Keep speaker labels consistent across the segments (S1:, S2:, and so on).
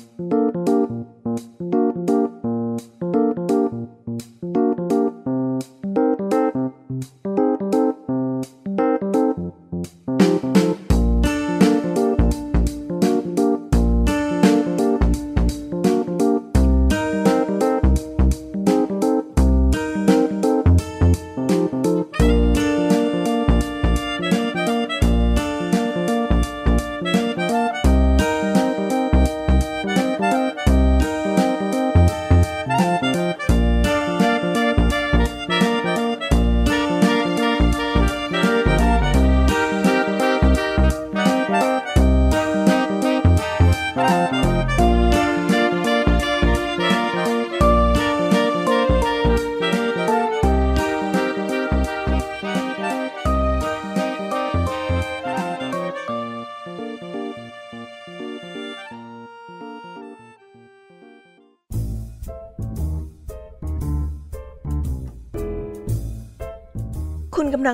S1: คุ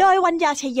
S1: โดยวัญญาชยโย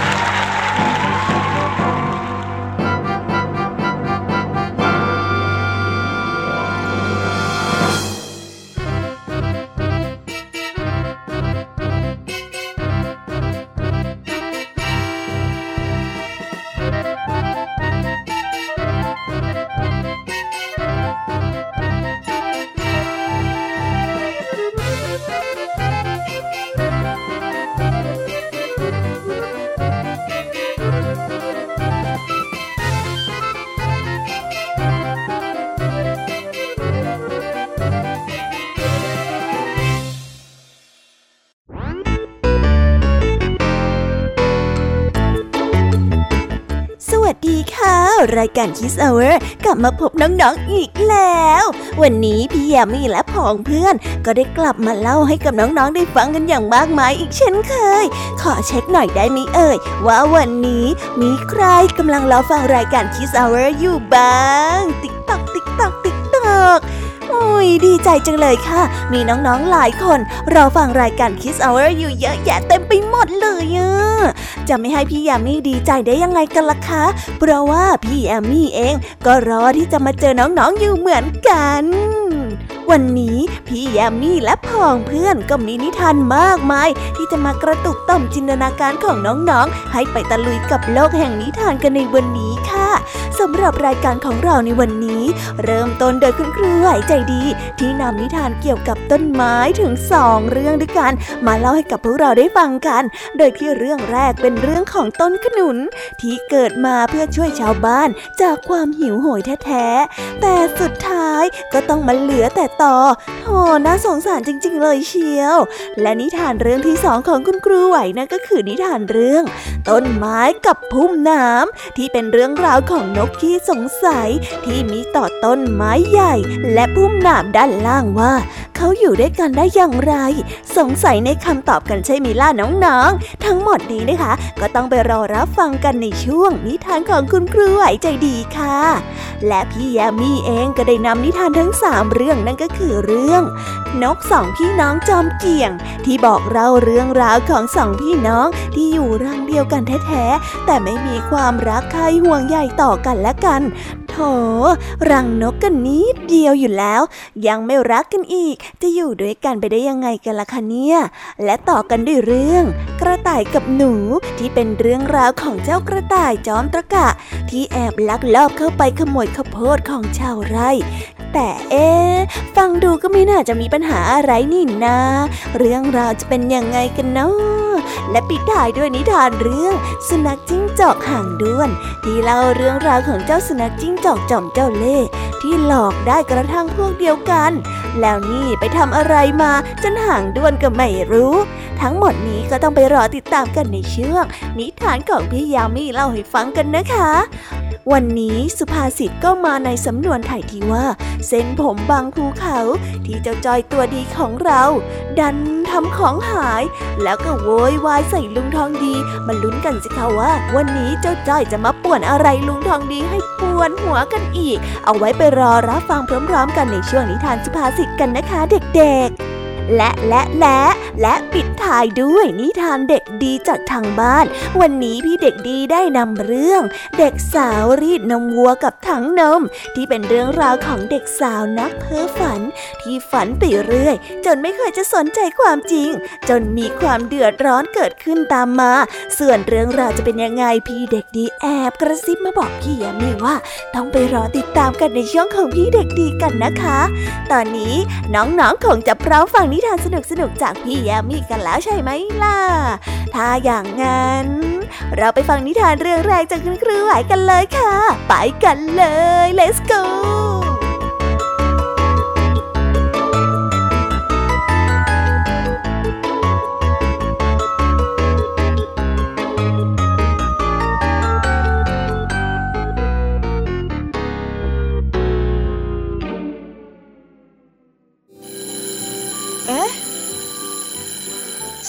S2: รายการ Kids Hour กลับมาพบน้องๆอีกแล้ว วันนี้พี่แยามีและผองเพื่อน ก็ได้กลับมาเล่าให้กับน้องๆได้ฟังกันอย่างมากมายอีกเช่นเคย ขอเช็คหน่อยได้ไหมเอ่ย ว่าวันนี้มีใครกำลังรอฟังรายการ Kids Hour อยู่บ้าง tick tock tick tock tick tock อุ้ยดีใจจังเลยค่ะ มีน้องๆหลายคน รอฟังรายการ Kids Hour อยู่เยอะแยะเต็มไปหมดเลยอะจะไม่ให้พี่ยามีดีใจได้ยังไงกันล่ะคะ เพราะว่าพี่ยามีเองก็รอที่จะมาเจอน้องๆอยู่เหมือนกัน วันนี้พี่แยมมี่และพ่องเพื่อนก็มีนิทานมากมาย ที่จะมากระตุกต่อมจินตนาการของน้องๆ ให้ไปตะลุยกับโลกแห่งนิทานกันในวันนี้ค่ะสำหรับรายการของเราในวันนี้ เริ่มต้นโดยคุณครูไหวใจดี ที่นำนิทานเกี่ยวกับต้นไม้ถึงสองเรื่องด้วยกัน มาเล่าให้กับพวกเราได้ฟังกัน โดยที่เรื่องแรกเป็นเรื่องของต้นขนุน ที่เกิดมาเพื่อช่วยชาวบ้านจากความหิวโหยแท้ๆแต่สุดท้ายก็ต้องมาเหลือแต่ต่อโธ่น่าสงสารจริง ๆ เลยเชียว และนิทานเรื่องที่สองของคุณครูไหวนั่นก็คือนิทานเรื่อง ต้นไม้กับพุ่มน้ำที่เป็นเรื่องราวของนกขี้สงสัยที่มีต่อต้นไม้ใหญ่ และพุ่มน้ำด้านล่างว่า เขาอยู่ด้วยกันได้อย่างไร สงสัยในคำตอบกันใช่ไหมล่ะน้องๆ ทั้งหมดนี้นะคะ ก็ต้องไปรอรับฟังกันในช่วงนิทานของคุณครูไหวใจดีค่ะ และพี่ยามีเองก็ได้นำนิทานทั้งสามเรื่องนั่นก็คือเรื่อง นกสองพี่น้องจอมเกี่ยง ที่บอกเราเรื่องราวของสองพี่น้องที่อยู่รังเดียวกันแท้ๆแต่ไม่มีความรักใครห่วงใยต่อกันและกันโถรังนกกันนิดเดียวอยู่แล้ว ยังไม่รักกันอีก จะอยู่ด้วยกันไปได้ยังไงกันล่ะคะเนี่ย และต่อกันด้วยเรื่อง กระต่ายกับหนูที่เป็นเรื่องราวของเจ้ากระต่ายจอมตะกะ ที่แอบลักลอบเข้าไปขโมยข้าวโพดของชาวไร่ แต่เอ๊ฟังดูก็ไม่น่าจะมีปัญหาอะไรนี่นะ เรื่องราวจะเป็นยังไงกันเนาะและปิดท้ายด้วยนิทานเรื่อง สุนัขจิ้งจอกห่างด้วน ที่เล่าเรื่องราวของเจ้าสุนัขจิ้งจอกจอมเจ้าเล่ห์ที่หลอกได้กระทั่งพวกเดียวกัน แล้วนี่ไปทำอะไรมาจนห่างด้วนก็ไม่รู้ ทั้งหมดนี้ก็ต้องไปรอติดตามกันในเช่วงนิทานของพี่ยามีเล่าให้ฟังกันนะคะ วันนี้สุภาษิตก็มาในสำนวนไถ่ที่ว่า เส้นผมบางภูเขาที่เจ้าจอยตัวดีของเรา ดันทำของหาย แล้วก็โวยวายใส่ลุงทองดีมาลุ้นกันสิคะว่า วันนี้เจ้าจอยจะมาป่วนอะไรลุงทองดีให้ปวนหัวกันอีก เอาไว้ไปรอรับฟังพร้อมๆ กันในช่วงนิทานสุภาษิตกันนะคะเด็กๆ และและและและปิดท้ายด้วยนิทานเด็กดีจากทางบ้าน วันนี้พี่เด็กดีได้นำเรื่อง เด็กสาวรีดนมวัวกับถังนม ที่เป็นเรื่องราวของเด็กสาวนักเพ้อฝัน ที่ฝันไปเรื่อย จนไม่เคยจะสนใจความจริง จนมีความเดือดร้อนเกิดขึ้นตามมา ส่วนเรื่องราวจะเป็นยังไงพี่เด็กดีแอบกระซิบมาบอกพี่ยามีว่า ต้องไปรอติดตามกันในช่วงของพี่เด็กดีกันนะคะ ตอนนี้น้องๆคงจะพร้อมฟังนิทานสนุกๆจากพี่ยมมี่กันแล้วใช่ไหมล่ะ ถ้าอย่างนั้น เราไปฟังนิทานเรื่องแรกจากคุณครูไหวกันเลยค่ะ ไปกันเลย let's go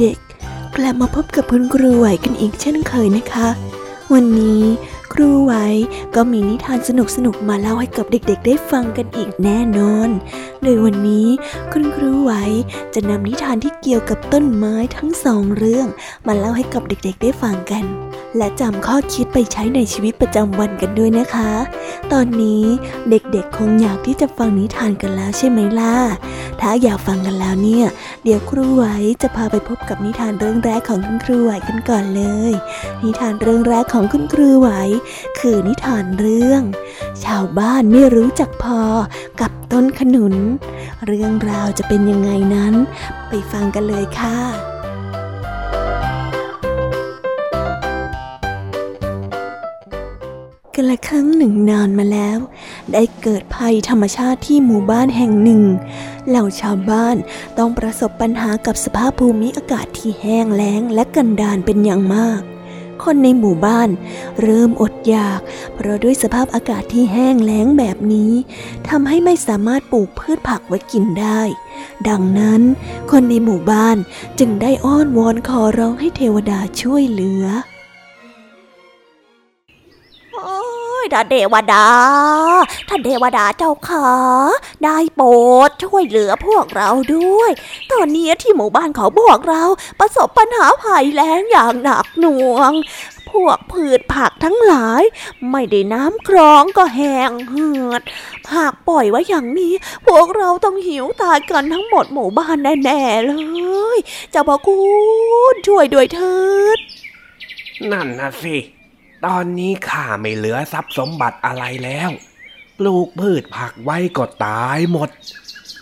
S2: เด็กๆ กลับมาพบกับคุณครูไหวกันอีกเช่นเคยนะคะ วันนี้ครูไหวก็มีนิทานสนุกๆมาเล่าให้กับเด็กๆ ได้ฟังกันอีกแน่นอน โดยวันนี้คุณครูไหวจะนำนิทานที่เกี่ยวกับต้นไม้ทั้งสองเรื่อง มาเล่าให้กับเด็กๆ ได้ฟังกัน และจำข้อคิดไปใช้ในชีวิตประจำวันกันด้วยนะคะ ตอนนี้เด็กๆคงอยากที่จะฟังนิทานกันแล้วใช่ไหมล่ะ ถ้าอยากฟังกันแล้วเนี่ย เดี๋ยวครูไหวจะพาไปพบกับนิทานเรื่องแรกของคุณครูไหวกันก่อนเลย นิทานเรื่องแรกของคุณครูไหว คือนิทานเรื่อง ชาวบ้านไม่รู้จักพอกับต้นขนุน เรื่องราวจะเป็นยังไงนั้น ไปฟังกันเลยค่ะ กันละครั้งหนึ่งนานมาแล้ว ได้เกิดภัยธรรมชาติที่หมู่บ้านแห่งหนึ่ง เหล่าชาวบ้านต้องประสบปัญหากับสภาพภูมิอากาศที่แห้งแล้งและกันดารเป็นอย่างมาก คนในหมู่บ้านเริ่มอดอยาก เพราะด้วยสภาพอากาศที่แห้งแล้งแบบนี้ทำให้ไม่สามารถปลูกพืชผักไว้กินได้ ดังนั้น คนในหมู่บ้านจึงได้อ้อนวอนขอร้องให้เทวดาช่วยเหลือ ยท่านเทวดา ท่านเทวดาเจ้าขาได้โปรดช่วยเหลือพวกเราด้วย ตอนนี้ที่หมู่บ้านของพวกเราประสบปัญหาภัยแล้งอย่างหนักหน่วง พวกพืชผักทั้งหลาย ไม่ได้น้ำครองก็แห้งเหือด หากปล่อยไว้อย่างนี้ พวกเราต้องหิวตายกันทั้งหมดหมู่บ้านแน่ๆเลย เจ้าพระคุณช่วยด้วยเถิด
S3: นั่นนะสิ ตอนนี้ข้าไม่เหลือทรัพย์สมบัติอะไรแล้ว ปลูกพืชผักไว้ก็ตายหมด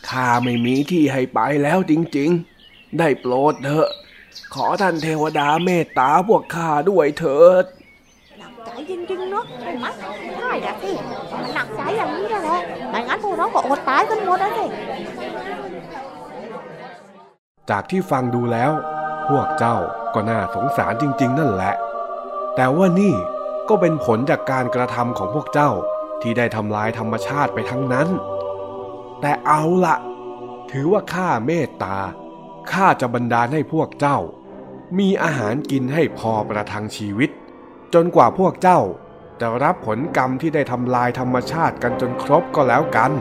S3: ข้าไม่มีที่ให้ไปแล้วจริงๆ ได้โปรดเถอะ ขอท่านเทวดาเมตตาพวกข้าด้วยเถิด
S4: หนักใจจริงๆเนาะใช่ไหมใช่อะสิมันหนักใจอย่างนี้นั่นแหละไม่งั้นพวกเราก็อดตายกันหมดนะสิ
S3: จากที่ฟังดูแล้ว พวกเจ้าก็น่าสงสารจริง ๆ นั่นแหละ แต่ว่านี่ ก็เป็นผลจากการกระทำของพวกเจ้าที่ได้ทำลายธรรมชาติไปทั้งนั้น แต่เอาละถือว่าข้าเมตตาข้าจะบันดาลให้พวกเจ้า มีอาหารกินให้พอประทังชีวิต จนกว่าพวกเจ้าจะรับผลกรรมที่ได้ทำลายธรรมชาติกันจนครบก็แล้วกัน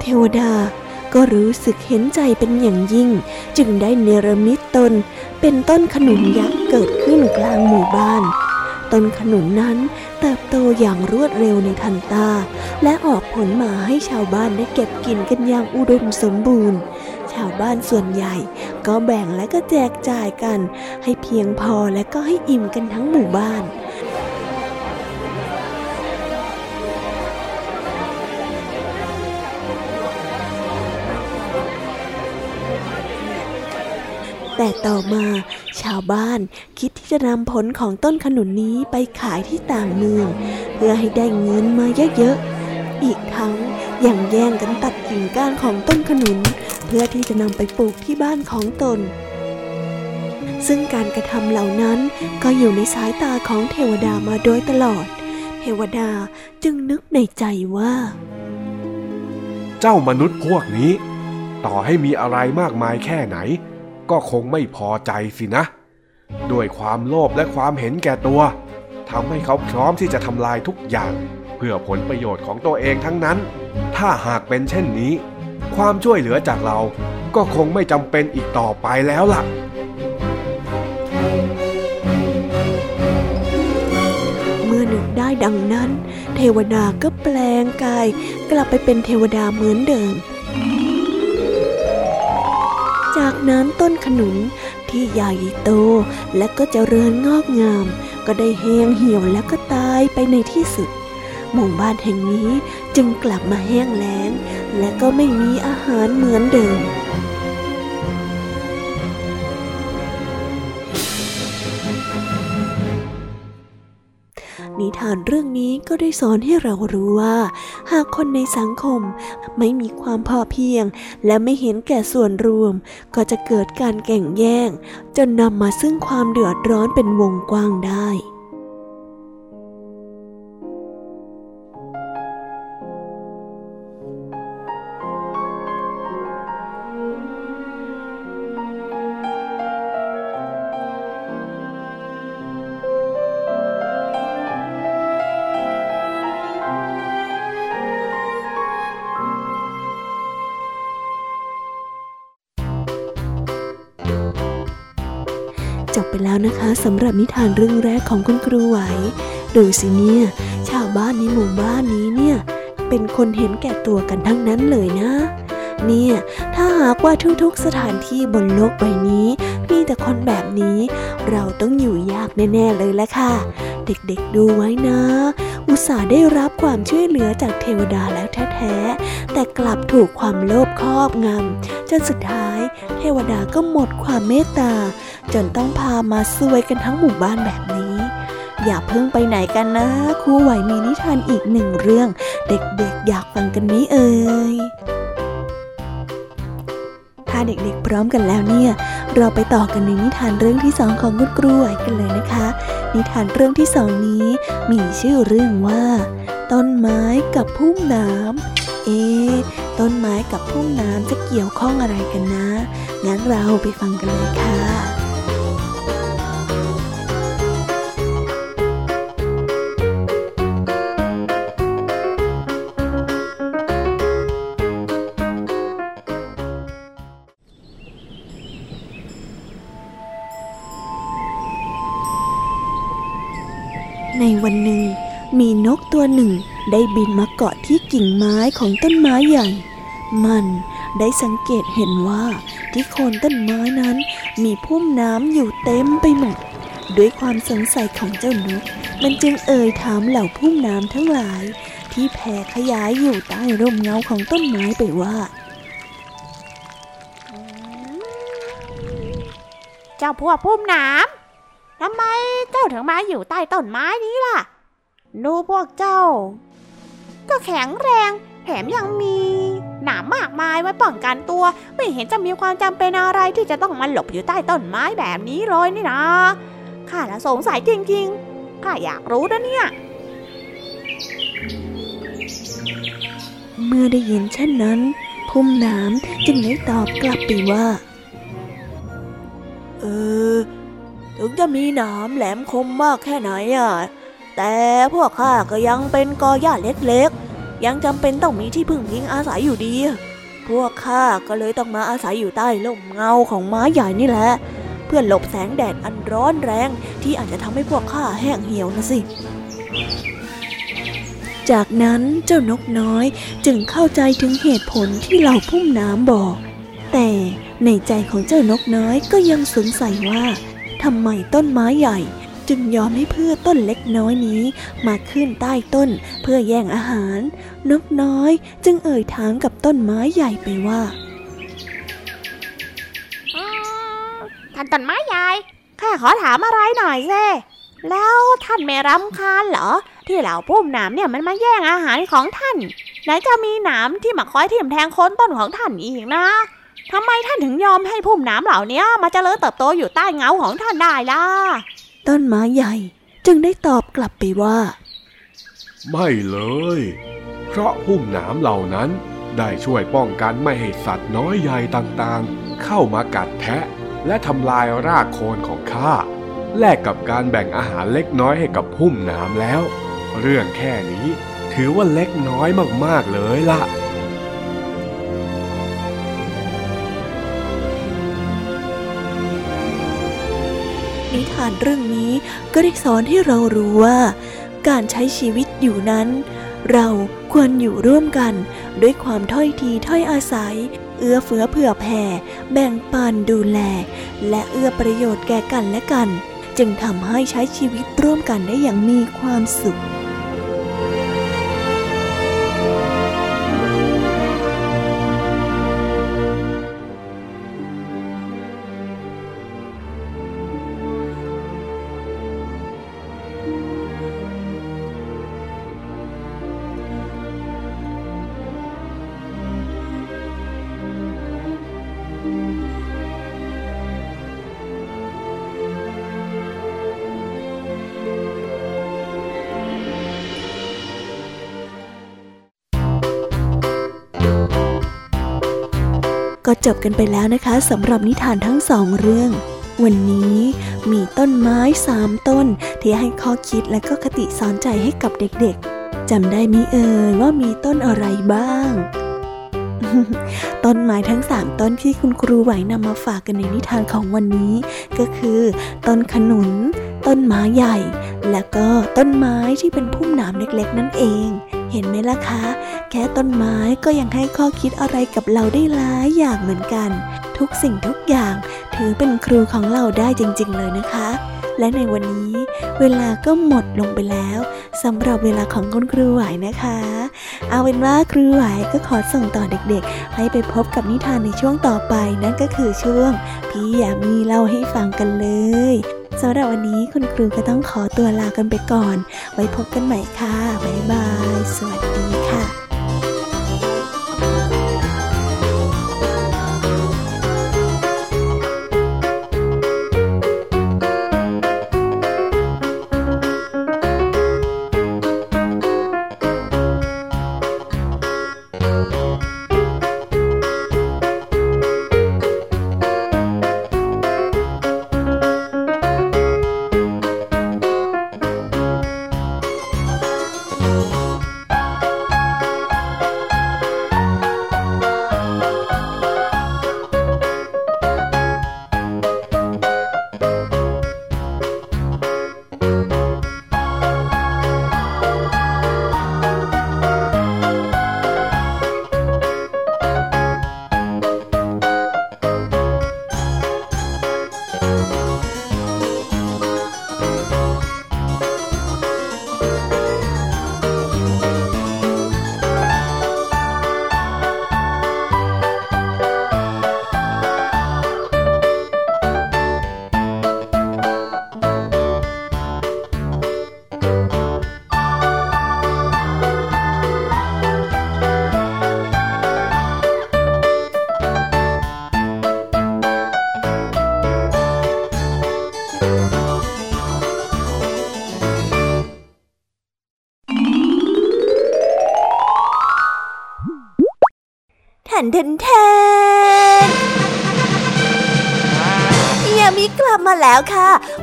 S2: เทวดา ก็รู้สึกเห็นใจเป็นอย่างยิ่ง จึงได้เนรมิตตน เป็นต้นขนุนยักษ์เกิดขึ้นกลางหมู่บ้าน ต้นขนุนนั้นเติบโตอย่างรวดเร็วในทันตา และออกผลมาให้ชาวบ้านได้เก็บกินกันอย่างอุดมสมบูรณ์ ชาวบ้านส่วนใหญ่ก็แบ่งและก็แจกจ่ายกัน ให้เพียงพอและก็ให้อิ่มกันทั้งหมู่บ้าน แต่ต่อมาชาวบ้านคิดที่จะนำผลของต้นขนุนนี้ไปขายที่ต่างเมือง เพื่อให้ได้เงินมาเยอะๆ อีกทั้งยังแย่งกันตัดกิ่งก้านของต้นขนุน เพื่อที่จะนำไปปลูกที่บ้านของตน ซึ่งการกระทำเหล่านั้นก็อยู่ในสายตาของเทวดามาโดยตลอด เทวดาจึงนึกในใจว่า
S3: เจ้ามนุษย์พวกนี้ ต่อให้มีอะไรมากมายแค่ไหน ก็คงไม่พอใจสินะ ด้วยความโลภและความเห็นแก่ตัวทำให้เขาพร้อมที่จะทำลายทุกอย่าง เพื่อผลประโยชน์ของตัวเองทั้งนั้น ถ้าหากเป็นเช่นนี้ ความช่วยเหลือจากเราก็คงไม่จำเป็นอีกต่อไปแล้วล่ะ
S2: เมื่อนึกได้ดังนั้น เทวดาก็แปลงกาย กลับไปเป็นเทวดาเหมือนเดิม จากนั้นต้นขนุนที่ใหญ่โตและก็เจริญงอกงาม ก็ได้แห้งเหี่ยวและก็ตายไปในที่สุด หมู่บ้านแห่งนี้จึงกลับมาแห้งแล้ง และก็ไม่มีอาหารเหมือนเดิม นิทานเรื่องนี้ก็ได้สอนให้เรารู้ว่า หากคนในสังคมไม่มีความพอเพียง และไม่เห็นแก่ส่วนรวม ก็จะเกิดการแก่งแย่ง จนนำมาซึ่งความเดือดร้อนเป็นวงกว้างได้ สำหรับนิทานเรื่องแรกของคุณครูไหว ดูสิเนี่ย ชาวบ้านในหมู่บ้านนี้เนี่ย เป็นคนเห็นแก่ตัวกันทั้งนั้นเลยนะ เนี่ย ถ้าหากว่าทุกๆสถานที่บนโลกใบนี้ มีแต่คนแบบนี้ เราต้องอยู่ยากแน่ ๆเลยแหละค่ะ เด็กๆดูไว้นะ อุตส่าห์ได้รับความช่วยเหลือจากเทวดาแล้วแท้ๆ แต่กลับถูกความโลภครอบงำจนสุดท้าย เทวดาก็หมดความเมตตา จนต้องพามาซวยกันทั้งหมู่บ้านแบบนี้ อย่าเพิ่งไปไหนกันนะครูไหวมีนิทานอีกหนึ่งเรื่อง เด็กๆอยากฟังกันไหมเอ่ยถ้าเด็กๆพร้อมกันแล้วเนี่ย เราไปต่อกันในนิทานเรื่องที่สองของคุณครูไหวกันเลยนะคะ นิทานเรื่องที่สองนี้ มีชื่อเรื่องว่า ต้นไม้กับพุ่มน้ำเอ๊ต้นไม้กับพุ่มน้ำจะเกี่ยวข้องอะไรกันนะ งั้นเราไปฟังกันเลยค่ะ วันหนึ่ง มีนกตัวหนึ่งได้บินมาเกาะที่กิ่งไม้ของต้นไม้ใหญ่ มันได้สังเกตเห็นว่าที่โคนต้นไม้นั้นมีพุ่มน้ำอยู่เต็มไปหมด ด้วยความสงสัยของเจ้านก มันจึงเอ่ยถามเหล่าพุ่มน้ำทั้งหลาย ที่แผ่ขยายอยู่ใต้ร่มเงาของต้นไม้ไปว่า
S4: เจ้าพวกพุ่มนามทำไมเจ้าถึงมาอยู่ใต้ต้นไม้นี้ล่ะ ดูพวกเจ้า ก็แข็งแรง แถมยังมีหนามมากมายไว้ป้องกันตัว ไม่เห็นจะมีความจำเป็นอะไรที่จะต้องมาหลบอยู่ใต้ต้นไม้แบบนี้เลยนี่นะข้าละสงสัยจริงๆข้าอยากรู้นะเนี่ย
S2: เมื่อได้ยินเช่นนั้น พุ่มน้ำจึงได้ตอบกลับไปว่า เออ ถึงจะมีหนามแหลมคมมากแค่ไหนอะ แต่พวกข้าก็ยังเป็นกอหญ้าเล็กๆ ยังจำเป็นต้องมีที่พึ่งพิงอาศัยอยู่ดี พวกข้าก็เลยต้องมาอาศัยอยู่ใต้ร่มเงาของไม้ใหญ่นี่แหละ เพื่อหลบแสงแดดอันร้อนแรงที่อาจจะทำให้พวกข้าแห้งเหี่ยวนะสิ จากนั้นเจ้านกน้อยจึงเข้าใจถึงเหตุผลที่เหล่าพุ่มน้ำบอก แต่ในใจของเจ้านกน้อยก็ยังสงสัยว่า ทำไมต้นไม้ใหญ่ จึงยอมให้พืชต้นเล็กน้อยนี้ มาขึ้นใต้ต้นเพื่อแย่งอาหาร นกน้อยจึงเอ่ยถามกับต้นไม้ใหญ่ไปว่า
S4: ท่านต้นไม้ใหญ่ ข้าขอถามอะไรหน่อยเซ่แล้วท่านไม่รำคาญเหรอ ที่เหล่าพุ่มหนามเนี่ยมันมาแย่งอาหารของท่าน ไหนจะมีหนามที่มาคอยทิ่มแทงโคนต้นของท่านอีกนะ ทำไมท่านถึงยอมให้พุ่มหนามเหล่านี้มาเจริญเติบโตอยู่ใต้เงาของท่านได้ล่ะ
S2: ต้นไม้ใหญ่จึงได้ตอบกลับไปว่า
S3: ไม่เลย เพราะพุ่มหนามเหล่านั้นได้ช่วยป้องกันไม่ให้สัตว์น้อยใหญ่ต่างๆ เข้ามากัดแทะ และทำลายรากโคนของข้าแลกกับการแบ่งอาหารเล็กน้อยให้กับพุ่มหนามแล้ว เรื่องแค่นี้ถือว่าเล็กน้อยมากๆเลยล่ะ
S2: นิทานเรื่องนี้ก็ได้สอนให้เรารู้ว่า การใช้ชีวิตอยู่นั้น เราควรอยู่ร่วมกัน ด้วยความถ้อยทีถ้อยอาศัย เอื้อเฟื้อเผื่อแผ่ แบ่งปันดูแล และเอื้อประโยชน์แก่กันและกัน จึงทำให้ใช้ชีวิตร่วมกันได้อย่างมีความสุข ก็จบกันไปแล้วนะคะสำหรับนิทานทั้งสองเรื่อง วันนี้มีต้นไม้สามต้น ที่ให้ข้อคิดและก็คติสอนใจให้กับเด็กๆจำได้มิเอ่ยว่ามีต้นอะไรบ้าง ต้นไม้ทั้งสามต้นที่คุณครูไหวนำมาฝากกันในนิทานของวันนี้ ก็คือ ต้นขนุน ต้นไม้ใหญ่ และก็ต้นไม้ที่เป็นพุ่มหนามเล็กๆ นั่นเอง เห็นไหมล่ะคะ แค่ต้นไม้ก็ยังให้ข้อคิดอะไรกับเราได้หลายอย่างเหมือนกัน ทุกสิ่งทุกอย่างถือเป็นครูของเราได้จริง ๆ เลยนะคะ และในวันนี้เวลาก็หมดลงไปแล้วสำหรับเวลาของคุณครูไหวนะคะ เอาเป็นว่าครูไหวก็ขอส่งต่อเด็กๆ ให้ไปพบกับนิทานในช่วงต่อไปนั่นก็คือช่วงพี่ยามีเล่าให้ฟังกันเลย สำหรับวันนี้คุณครูก็ต้องขอตัวลากันไปก่อน ไว้พบกันใหม่ค่ะ บ๊ายบาย สวัสดีค่ะ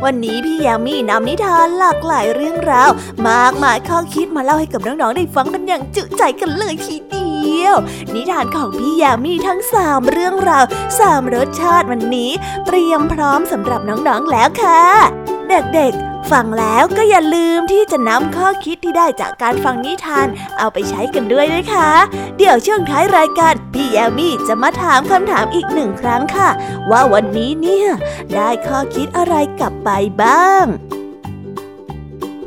S2: วันนี้พี่ยามีนำนิทานหลากหลายเรื่องราว มากมายข้อคิดมาเล่าให้กับน้องๆได้ฟังกันอย่างจุใจกันเลยทีเดียว นิทานของพี่ยามีทั้งสามเรื่องราวสามรสชาติวันนี้ เตรียมพร้อมสำหรับน้องๆแล้วค่ะ เด็กๆฟังแล้วก็อย่าลืมที่จะนำข้อคิดที่ได้จากการฟังนิทาน เอาไปใช้กันด้วยนะคะ เดี๋ยวช่วงท้ายรายการ่แยมี่จะมาถามคำถามอีกหนึ่งครั้งค่ะ ว่าวันนี้เนี่ย ได้ข้อคิดอะไรกลับไปบ้าง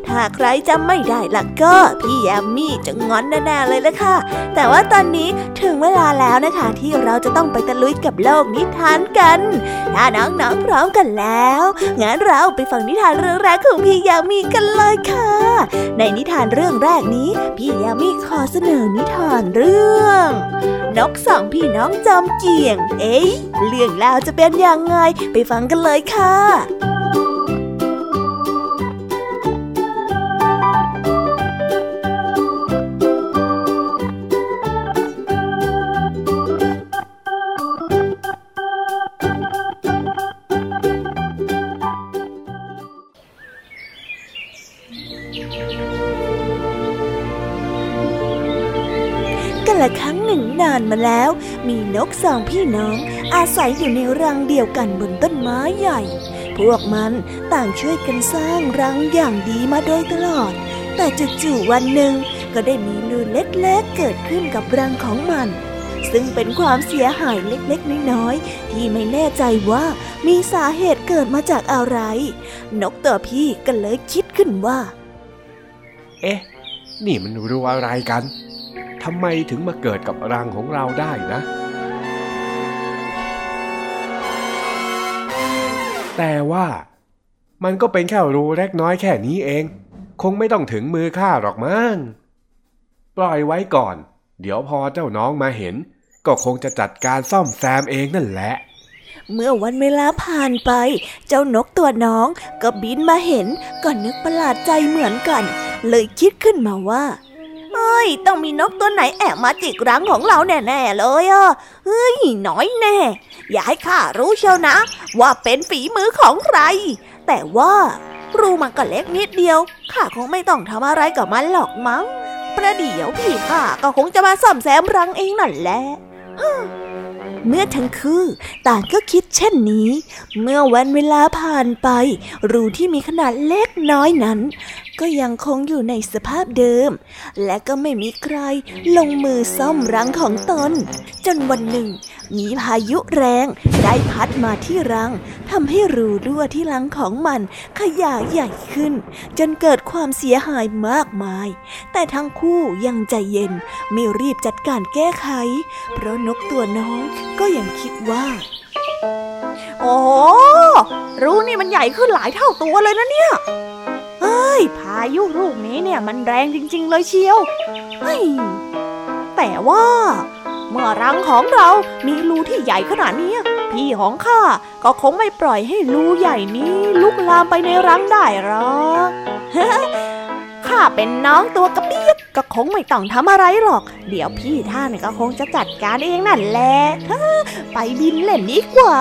S2: ถ้าใครจำไม่ได้ล่ะก็พี่แยมมี่จะงอนแน่ๆเลยละค่ะ แต่ว่าตอนนี้ถึงเวลาแล้วนะคะ ที่เราจะต้องไปตะลุยกับโลกนิทานกัน ถ้าน้องๆพร้อมกันแล้ว งั้นเราไปฟังนิทานเรื่องแรกของพี่แยามีกันเลยค่ะ ในนิทานเรื่องแรกนี้ พี่แยามีขอเสนอนิทานเรื่อง นกสองพี่น้องจอมเกี่ยง เอ๊ะเรื่องราวจะเป็นยังไงไปฟังกันเลยค่ะ มาแล้ว มีนกสองพี่น้อง อาศัยอยู่ในรังเดียวกันบนต้นไม้ใหญ่ พวกมันต่างช่วยกันสร้างรังอย่างดีมาโดยตลอด แต่จู่ๆวันหนึ่งก็ได้มีรูเล็กๆเกิดขึ้นกับรังของมัน ซึ่งเป็นความเสียหายเล็กๆ น้อยๆ ที่ไม่แน่ใจว่ามีสาเหตุเกิดมาจากอะไร นกตัวพี่ก็เลยคิดขึ้นว่า
S3: เอ๊ะ นี่มันรู้อะไรกันำไมถึงมาเกิดกับรังของเราได้นะ แต่ว่ามันก็เป็นแค่รูเล็กน้อยแค่นี้เอง คงไม่ต้องถึงมือข้าหรอกมั้งปล่อยไว้ก่อน เดี๋ยวพอเจ้าน้องมาเห็น ก็คงจะจัดการซ่อมแซมเองนั่นแหละ
S2: เมื่อวันเวลาผ่านไป เจ้านกตัวน้องก็บินมาเห็นก็นึกประหลาดใจเหมือนกัน เลยคิดขึ้นมาว่า ฮ้ย ต้องมีนกตัวไหนแอบมาจิกรังของเราแน่ๆเลยอะเฮ้ย น้อยแน่ อย่าให้ข้ารู้เชียวนะ ว่าเป็นฝีมือของใคร แต่ว่ารูมันก็เล็กนิดเดียว ข้าคงไม่ต้องทำอะไรกับมันหรอกมั้ง ประเดี๋ยวพี่ข้าก็คงจะมาซ่อมแซมรังเองนั่นแหละเมื่อทั้งคู่ต่างก็คิดเช่นนี้ เมื่อวันเวลาผ่านไป รูที่มีขนาดเล็กน้อยนั้น ก็ยังคงอยู่ในสภาพเดิม และก็ไม่มีใครลงมือซ่อมรังของตน จนวันหนึ่ง มีพายุแรงได้พัดมาที่รังทำให้รูรั่วที่รังของมันขยายใหญ่ขึ้น จนเกิดความเสียหายมากมาย แต่ทั้งคู่ยังใจเย็นไม่รีบจัดการแก้ไข เพราะนกตัวน้องก็ยังคิดว่า
S4: โอ้รูนี่มันใหญ่ขึ้นหลายเท่าตัวเลยนะเนี่ย เฮ้ย พายุลูกนี้เนี่ยมันแรงจริง ๆ เลยเชียวเฮ้ยแต่ว่า เมื่อรังของเรามีรูที่ใหญ่ขนาดนี้ พี่ของข้าก็คงไม่ปล่อยให้รูใหญ่นี้ลุกลามไปในรังได้หรอกข้าเป็นน้องตัวกระเปียกก็คงไม่ต้องทำอะไรหรอก เดี๋ยวพี่ท่านก็คงจะจัดการเองนั่นแหละไปบินเล่นดีกว่า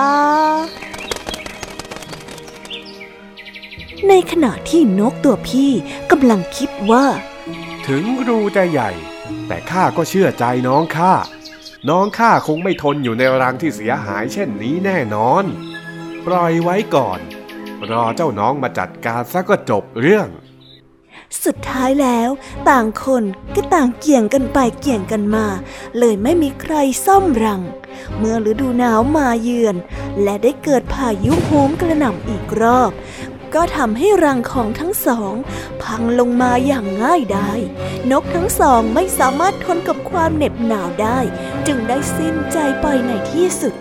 S2: ในขณะที่นกตัวพี่กำลังคิดว่า
S3: ถึงรูจะใหญ่ แต่ข้าก็เชื่อใจน้องข้า น้องข้าคงไม่ทนอยู่ในรังที่เสียหายเช่นนี้แน่นอน ปล่อยไว้ก่อน รอเจ้าน้องมาจัดการซะก็จบเรื่อง
S2: สุดท้ายแล้วต่างคนก็ต่างเกี่ยงกันไปเกี่ยงกันมา เลยไม่มีใครซ่อมรัง เมื่อฤดูหนาวมาเยือน และได้เกิดพายุโหมกระหน่ำอีกรอบ ก็ทำให้รังของทั้งสอง พังลงมาอย่างง่ายดายนกทั้งสองไม่สามารถทนกับความเหน็บหนาวได้ จึงได้สิ้นใจไปในที่สุด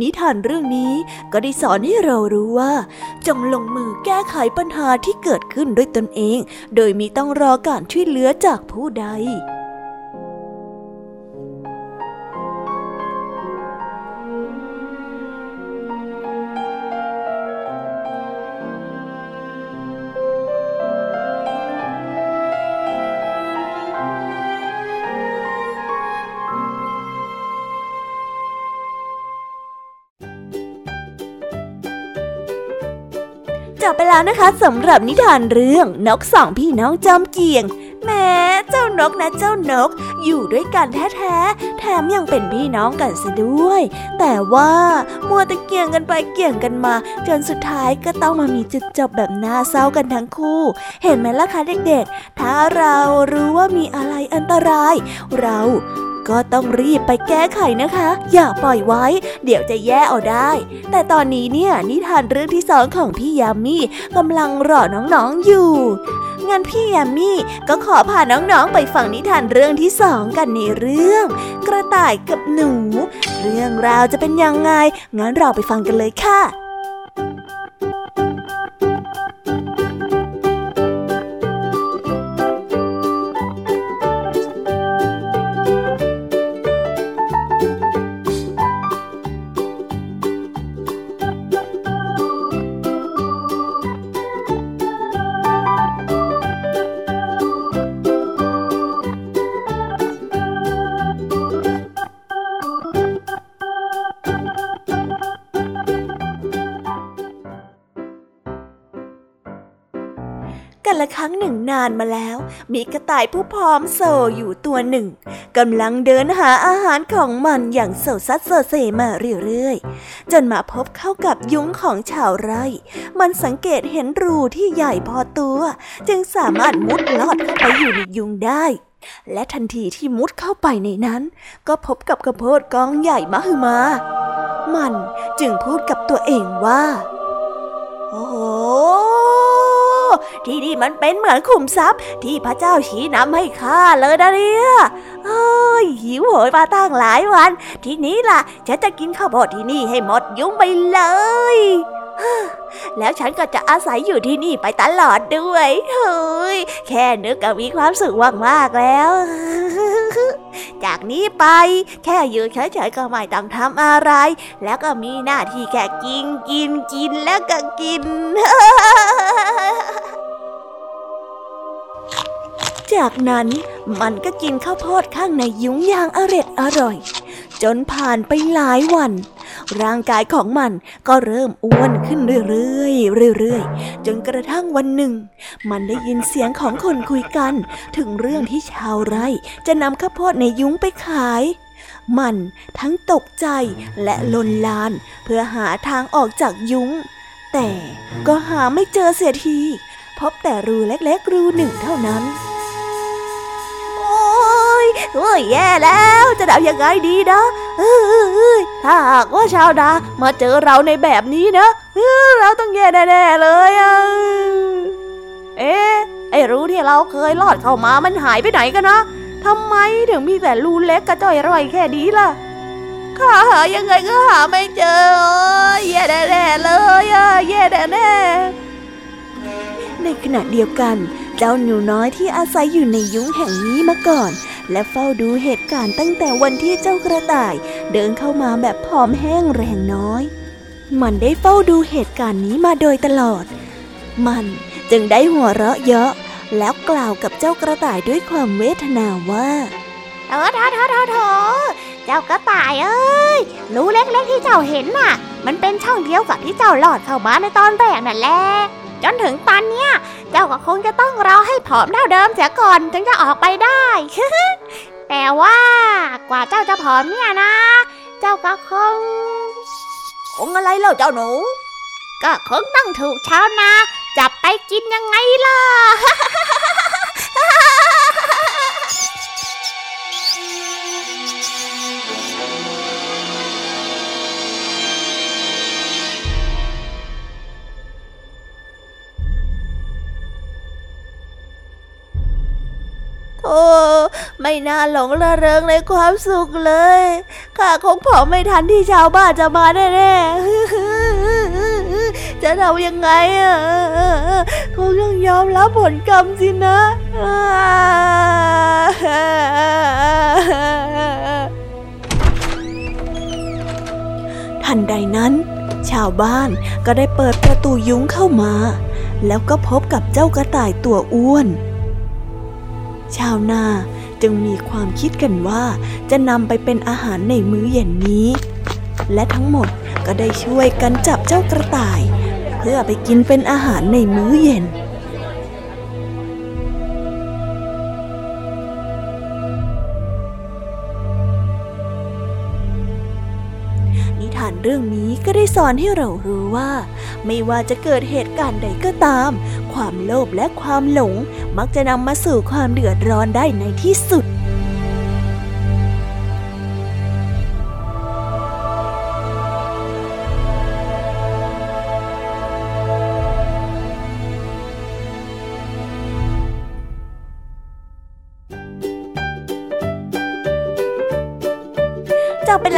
S2: นิทานเรื่องนี้ก็ได้สอนให้เรารู้ว่า จงลงมือแก้ไขปัญหาที่เกิดขึ้นด้วยตนเอง โดยมีต้องรอการช่วยเหลือจากผู้ใด แล้วนะคะสำหรับนิทานเรื่องนกสองพี่น้องจอมเกียงแม้เจ้านกนะเจ้านก อยู่ด้วยกันแท้ๆ แถมยังเป็นพี่น้องกันซะด้วย แต่ว่ามัวแต่เกี่ยงกันไปเกี่ยงกันมา จนสุดท้ายก็ต้องมามีจุดจบแบบน่าเศร้ากันทั้งคู่ เห็นไหมล่ะคะเด็กๆ ถ้าเรารู้ว่ามีอะไรอันตราย เรา ก็ต้องรีบไปแก้ไขนะคะ อย่าปล่อยไว้ เดี๋ยวจะแย่เอาได้ แต่ตอนนี้เนี่ยนิทานเรื่องที่สองของพี่ยามีกำลังรอน้องๆอยู่งั้นพี่ยามีก็ขอพาน้องๆไปฟังนิทานเรื่องที่สองกันในเรื่อง กระต่ายกับหนู เรื่องราวจะเป็นยังไงงั้นเราไปฟังกันเลยค่ะานมาแล้ว มีกระต่ายผู้พร้อมโซอยู่ตัวหนึ่งกำลังเดินหาอาหารของมันอย่างโซซัดโซเซมาเรื่อยๆ จนมาพบเข้ากับยุ้งของชาวไร่ มันสังเกตเห็นรูที่ใหญ่พอตัว จึงสามารถมุดลอดเข้าไปอยู่ในยุงได้และทันทีที่มุดเข้าไปในนั้น ก็พบกับกระโพดกองใหญ่มหึมา มันจึงพูดกับตัวเองว่า โอ้โห ที่นี่มันเป็นเหมือนขุมทรัพย์ ที่พระเจ้าชี้นำให้ข้าเลยนะเนี่ยโอ้ยหิวโหยมาตั้งหลายวัน ทีนี้ล่ะ ฉันจะกินข้าวโพดที่นี่ให้หมดยุ้งไปเลย แล้วฉันก็จะอาศัยอยู่ที่นี่ไปตลอดด้วยเฮ้ยแค่นึกก็มีความสุขมากๆแล้ว จากนี้ไป แค่อยู่เฉยๆก็ไม่ต้องทำอะไร แล้วก็มีหน้าที่แค่กินกินกินแล้วก็กิน จากนั้นมันก็กินข้าวโพดข้างในยุ้งอย่างอร็ดอร่อย จนผ่านไปหลายวัน ร่างกายของมันก็เริ่มอ้วนขึ้นเรื่อยๆเรื่อยๆ จนกระทั่งวันหนึ่ง มันได้ยินเสียงของคนคุยกัน ถึงเรื่องที่ชาวไร่จะนำข้าวโพดในยุ้งไปขายมันทั้งตกใจและลนลาน เพื่อหาทางออกจากยุง้ง แต่ก็หาไม่เจอเสียที พบแต่รูเล็กๆรูหนึ่งเท่านั้น โอ้ยแย่แล้วจะทำยังไงดีนะเอ้ยถ้าหากว่าชาวนามาเจอเราในแบบนี้นะเราต้องแย่แน่ๆเลยอะเอ๊ะไอ้รู้ที่เราเคยลอดเข้ามามันหายไปไหนกันนะทำไมถึงมีแต่รูเล็กกระจอยร่อยแค่นี้ล่ะข้าหายังไงก็หาไม่เจอแย่แน่ๆเลยอะแย่แน่ในขณะเดียวกัน เจ้าหนูน้อยที่อาศัยอยู่ในยุ้งแห่งนี้มาก่อน และเฝ้าดูเหตุการณ์ตั้งแต่วันที่เจ้ากระต่าย เดินเข้ามาแบบผอมแห้งแรงน้อย มันได้เฝ้าดูเหตุการณ์นี้มาโดยตลอด มันจึงได้หัวเราะเยาะแล้วกล่าวกับเจ้ากระต่ายด้วยความเวทนาว่า
S4: เออเถอะเถอะเถอะเถอะเจ้ากระต่ายเอ้ยรูเล็กๆที่เจ้าเห็นน่ะ มันเป็นช่องเดียวกับที่เจ้าหลอดเข้ามาในตอนแรกนั่นแหละ จนถึงตอนเนี้ยเจ้าก็คงจะต้องรอให้ผอมเท่าเดิมเสียก่อนถึงจะออกไปได้ แต่ว่ากว่าเจ้าจะผอมเนี่ยนะ เจ้าก็คง
S2: คงอะไรเล่าเจ้าหนู
S4: ก็คงต้องถูกชาวนาจับไปกินยังไงล่ะ
S2: โธ่ไม่น่าหลงระเริงในความสุขเลยข้าคงผอไม่ทันที่ชาวบ้านจะมาแน่ๆจะทำยังไงอะคงต้องยอมรับผลกรรมสินะทันใดนั้น ชาวบ้านก็ได้เปิดประตูยุ้งเข้ามา แล้วก็พบกับเจ้ากระต่ายตัวอ้วน ชาวนาจึงมีความคิดกันว่าจะนำไปเป็นอาหารในมื้อเย็นนี้ และทั้งหมดก็ได้ช่วยกันจับเจ้ากระต่าย เพื่อไปกินเป็นอาหารในมื้อเย็น ก็ได้สอนให้เรารู้ว่า ไม่ว่าจะเกิดเหตุการณ์ใดก็ตาม ความโลภและความหลงมักจะนำมาสู่ความเดือดร้อนได้ในที่สุด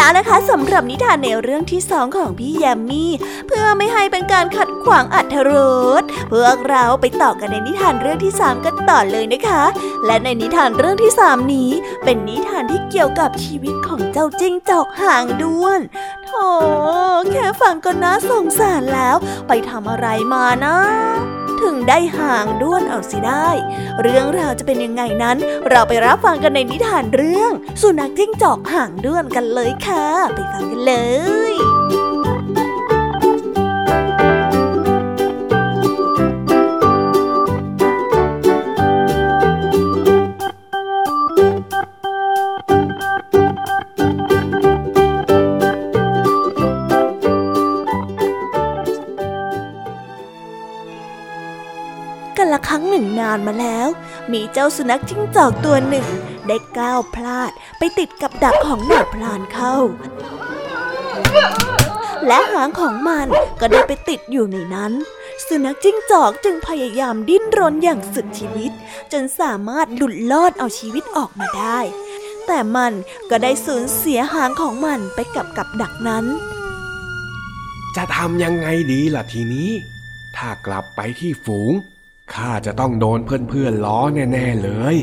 S2: แล้วนะคะสำหรับนิทานแนวเรื่องที่สองของพี่แยมมี่ เพื่อไม่ให้เป็นการขัดขวางอัธรสพวกเราไปต่อกันในนิทานเรื่องที่สามกันต่อเลยนะคะ และในนิทานเรื่องที่สามนี้ เป็นนิทานที่เกี่ยวกับชีวิตของเจ้าจิ้งจอกหางด้วนโธ่แค่ฟังก็น่าสงสารแล้ว ไปทำอะไรมานะ ได้ห่างด้วนเอาสิได้ เรื่องราวจะเป็นยังไงนั้น เราไปรับฟังกันในนิทานเรื่อง สุนัขจิ้งจอกห่างด้วนกันเลยค่ะ ไปฟังกันเลย มีเจ้าสุนัขจิ้งจอกตัวหนึ่ง ได้ก้าวพลาดไปติดกับดักของหนายพลานเข้า และหางของมันก็ได้ไปติดอยู่ในนั้น สุนัขจิ้งจอกจึงพยายามดิ้นรนอย่างสุดชีวิต จนสามารถหลุดลอดเอาชีวิตออกมาได้ แต่มันก็ได้สูญเสียหางของมันไปกับกับดักนั้น
S3: จะทำยังไงดีล่ะทีนี้ ถ้ากลับไปที่ฝูง ข้าจะต้องโดนเพื่อนๆล้อแน่ๆเลย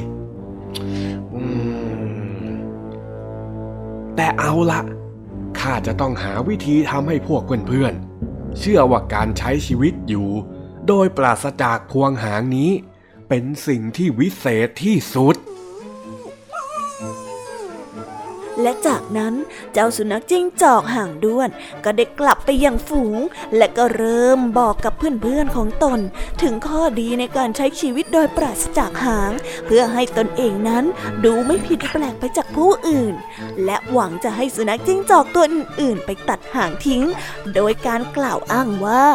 S3: แต่เอาละข้าจะต้องหาวิธีทำให้พวกเพื่อนๆเชื่อว่าการใช้ชีวิตอยู่ โดยปราศจากพวงหางนี้ เป็นสิ่งที่วิเศษที่สุด
S2: และจากนั้นเจ้าสุนัขจิ้งจอกห่างด้วน ก็ได้กลับไปยังฝูง และก็เริ่มบอกกับเพื่อนๆของตน ถึงข้อดีในการใช้ชีวิตโดยปราศจากหาง เพื่อให้ตนเองนั้นดูไม่ผิดแปลกไปจากผู้อื่น และหวังจะให้สุนัขจิ้งจอกตัวอื่นๆ ไปตัดหางทิ้ง โดยการกล่าวอ้างว่า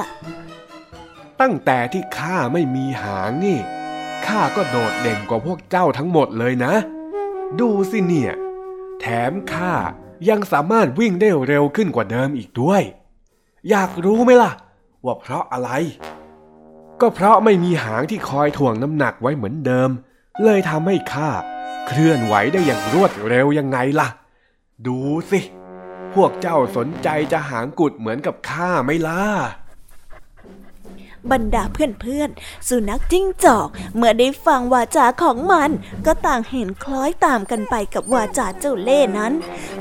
S3: ตั้งแต่ที่ข้าไม่มีหางนี่ข้าก็โดดเด่นกว่าพวกเจ้าทั้งหมดเลยนะ ดูสิเนี่ย แถมข้ายังสามารถวิ่งได้เร็วขึ้นกว่าเดิมอีกด้วย อยากรู้ไหมล่ะ ว่าเพราะอะไร ก็เพราะไม่มีหางที่คอยถ่วงน้ำหนักไว้เหมือนเดิม เลยทำให้ข้าเคลื่อนไหวได้อย่างรวดเร็วยังไงล่ะ ดูสิ พวกเจ้าสนใจจะหางกุดเหมือนกับข้าไหมล่ะ
S2: บรรดาเพื่อนๆ สุนัขจิ้งจอก เมื่อได้ฟังวาจาของมัน ก็ต่างเห็นคล้อยตามกันไปกับวาจาเจ้าเล่นั้น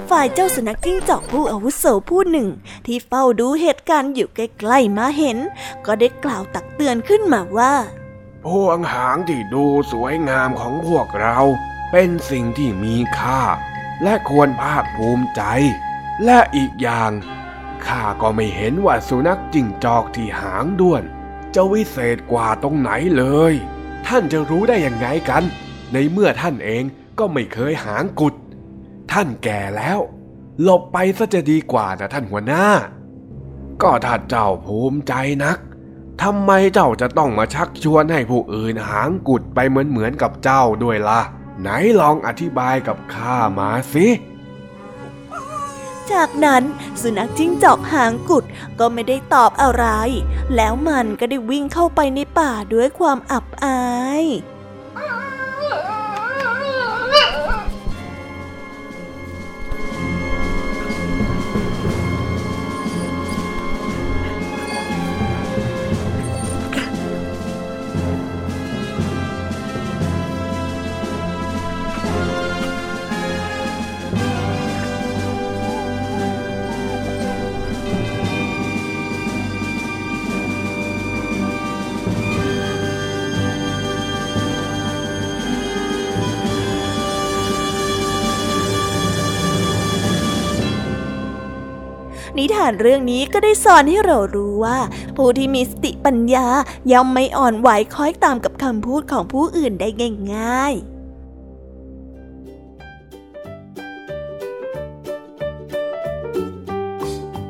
S2: ฝ่ายเจ้าสุนัขจิ้งจอกผู้อาวุโสผู้หนึ่ง ที่เฝ้าดูเหตุการณ์อยู่ใกล้ๆมาเห็น ก็ได้กล่าวตักเตือนขึ้นมาว่า
S3: พวงหางที่ดูสวยงามของพวกเรา เป็นสิ่งที่มีค่า และควรภาคภูมิใจ และอีกอย่างข้าก็ไม่เห็นว่าสุนัขจิ้งจอกที่หางด้วน จะวิเศษกว่าตรงไหนเลย ท่านจะรู้ได้ยังไงกัน ในเมื่อท่านเองก็ไม่เคยหางกุด ท่านแก่แล้ว หลบไปซะจะดีกว่านะท่านหัวหน้า ก็ถ้าเจ้าภูมิใจนักทำไมเจ้าจะต้องมาชักชวนให้ผู้อื่นหางกุดไปเหมือนเหมือนกับเจ้าด้วยละ่ะ ไหนลองอธิบายกับข้ามาสิ
S2: จากนั้นสุนัขจิ้งจอกหางกุดก็ไม่ได้ตอบอะไร แล้วมันก็ได้วิ่งเข้าไปในป่าด้วยความอับอายานเรื่องนี้ก็ได้สอนให้เรารู้ว่า ผู้ที่มีสติปัญญาย่อมไม่อ่อนไหวคอยตามกับคำพูดของผู้อื่นได้ง่ายๆ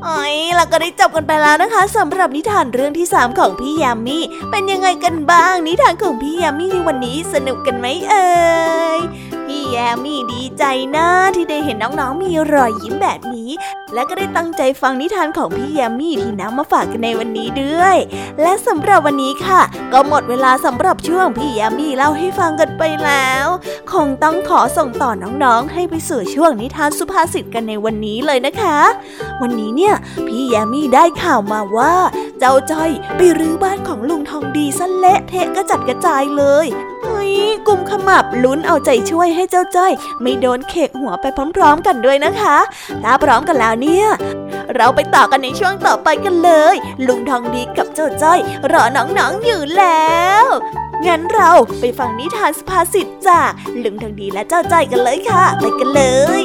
S2: อ้ยเราก็ได้จบกันไปแล้วนะคะสำหรับนิทานเรื่องที่ 3 ของพี่ยามีเป็นยังไงกันบ้าง นิทานของพี่ยามีในวันนี้สนุกกันไหมเอ่ย พี่แยมมี่ดีใจนะที่ได้เห็นน้องๆมีรอยยิ้มแบบนี้ และก็ได้ตั้งใจฟังนิทานของพี่แยมมี่ที่นำมาฝากกันในวันนี้ด้วย และสำหรับวันนี้ค่ะ ก็หมดเวลาสำหรับช่วงพี่แยมมี่เล่าให้ฟังกันไปแล้ว คงต้องขอส่งต่อน้องๆ ให้ไปสู่ช่วงนิทานสุภาษิตกันในวันนี้เลยนะคะ วันนี้เนี่ยพี่แยมมี่ได้ข่าวมาว่า เจ้าจ้อยไปรื้อบ้านของลุงทองดีซะเละเทะกระจัดกระจายเลย เฮ้ยกลุ่มขมับลุ้นเอาใจช่วยให้เจ้าจ้อย ไม่โดนเขกหัวไปพร้อมๆกันด้วยนะคะถ้าพร้อมกันแล้วเนี่ย เราไปต่อกันในช่วงต่อไปกันเลย ลุงทองดีกับเจ้าจ้อย รอน้องๆอยู่แล้วงั้นเราไปฟังนิทานสภาษิตจากลุงทองดีและเจ้าจ้อยกันเลยค่ะ ไปกันเลย